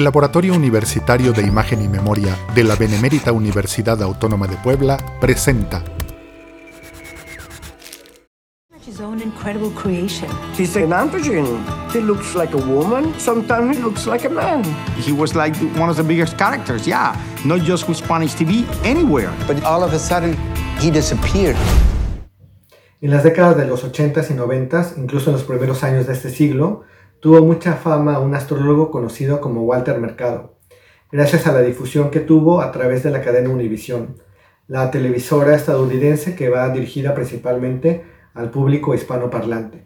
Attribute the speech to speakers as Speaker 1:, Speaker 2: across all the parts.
Speaker 1: El Laboratorio Universitario de Imagen y Memoria de la Benemérita Universidad Autónoma de Puebla presenta
Speaker 2: his own incredible creation.
Speaker 3: He's an androgen. He looks like a woman. Sometimes he looks like a man.
Speaker 4: He was like one of the biggest characters, yeah. Not just with Spanish TV, anywhere.
Speaker 5: But all of a sudden, he disappeared.
Speaker 6: En las décadas de los 80s y 90s, incluso en los primeros años de este siglo, tuvo mucha fama un astrólogo conocido como Walter Mercado, gracias a la difusión que tuvo a través de la cadena Univision, la televisora estadounidense que va dirigida principalmente al público hispanoparlante.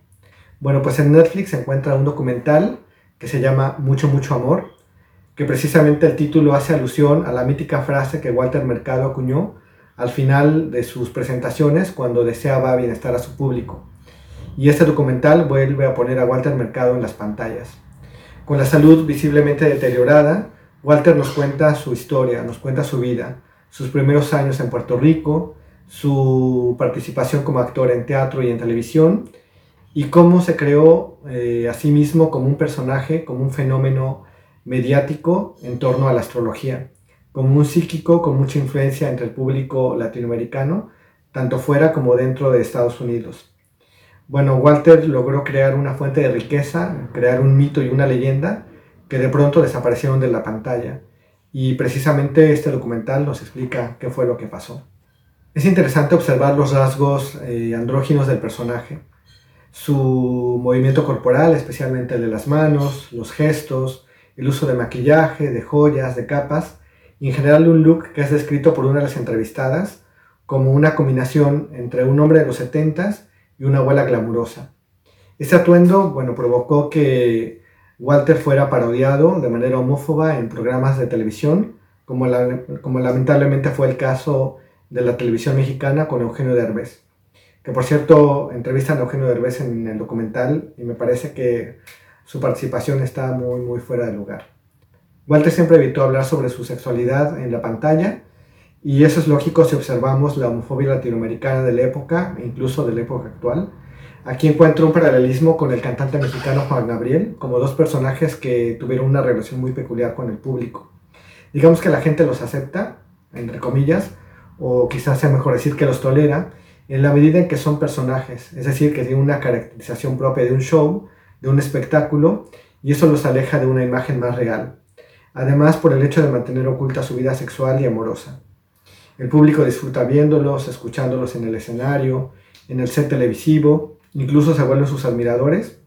Speaker 6: Bueno, pues en Netflix se encuentra un documental que se llama Mucho, mucho amor, que precisamente el título hace alusión a la mítica frase que Walter Mercado acuñó al final de sus presentaciones cuando deseaba bienestar a su público. Y este documental vuelve a poner a Walter Mercado en las pantallas. Con la salud visiblemente deteriorada, Walter nos cuenta su historia, nos cuenta su vida, sus primeros años en Puerto Rico, su participación como actor en teatro y en televisión, y cómo se creó eh, a sí mismo como un personaje, como un fenómeno mediático en torno a la astrología, como un psíquico con mucha influencia entre el público latinoamericano, tanto fuera como dentro de Estados Unidos. Bueno, Walter logró crear una fuente de riqueza, crear un mito y una leyenda que de pronto desaparecieron de la pantalla. Y precisamente este documental nos explica qué fue lo que pasó. Es interesante observar los rasgos eh, andróginos del personaje, su movimiento corporal, especialmente el de las manos, los gestos, el uso de maquillaje, de joyas, de capas, y en general un look que es descrito por una de las entrevistadas como una combinación entre un hombre de los setentas y una abuela glamurosa. Ese atuendo, bueno, provocó que Walter fuera parodiado de manera homófoba en programas de televisión, como, lamentablemente fue el caso de la televisión mexicana con Eugenio Derbez. Que por cierto, entrevistan a Eugenio Derbez en el documental y me parece que su participación está muy, muy fuera de lugar. Walter siempre evitó hablar sobre su sexualidad en la pantalla y eso es lógico si observamos la homofobia latinoamericana de la época, e incluso de la época actual. Aquí encuentro un paralelismo con el cantante mexicano Juan Gabriel, como dos personajes que tuvieron una relación muy peculiar con el público. Digamos que la gente los acepta, entre comillas, o quizás sea mejor decir que los tolera, en la medida en que son personajes, es decir, que tienen una caracterización propia de un show, de un espectáculo, y eso los aleja de una imagen más real. Además, por el hecho de mantener oculta su vida sexual y amorosa. El público disfruta viéndolos, escuchándolos en el escenario, en el set televisivo, incluso se vuelven sus admiradores,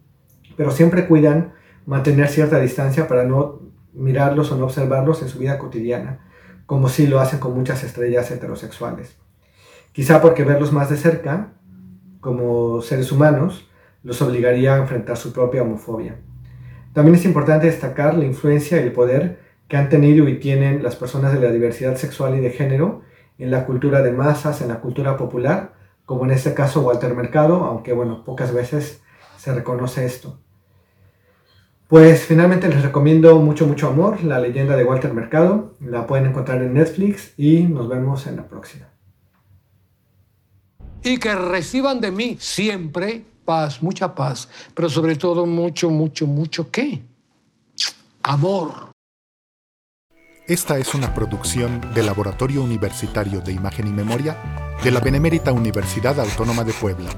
Speaker 6: pero siempre cuidan mantener cierta distancia para no mirarlos o no observarlos en su vida cotidiana, como si lo hacen con muchas estrellas heterosexuales. Quizá porque verlos más de cerca, como seres humanos, los obligaría a enfrentar su propia homofobia. También es importante destacar la influencia y el poder que han tenido y tienen las personas de la diversidad sexual y de género en la cultura de masas, en la cultura popular, como en este caso Walter Mercado, aunque bueno, pocas veces se reconoce esto. Pues finalmente les recomiendo mucho, mucho amor, la leyenda de Walter Mercado. La pueden encontrar en Netflix y nos vemos en la próxima.
Speaker 7: Y que reciban de mí siempre paz, mucha paz, pero sobre todo mucho, mucho, mucho qué? Amor.
Speaker 1: Esta es una producción del Laboratorio Universitario de Imagen y Memoria de la Benemérita Universidad Autónoma de Puebla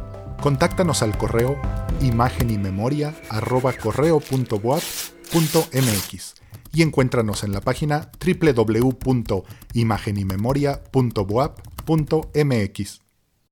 Speaker 1: Contáctanos al correo imagenymemoria.correo.boap.mx y encuéntranos en la página www.imagenymemoria.boap.mx.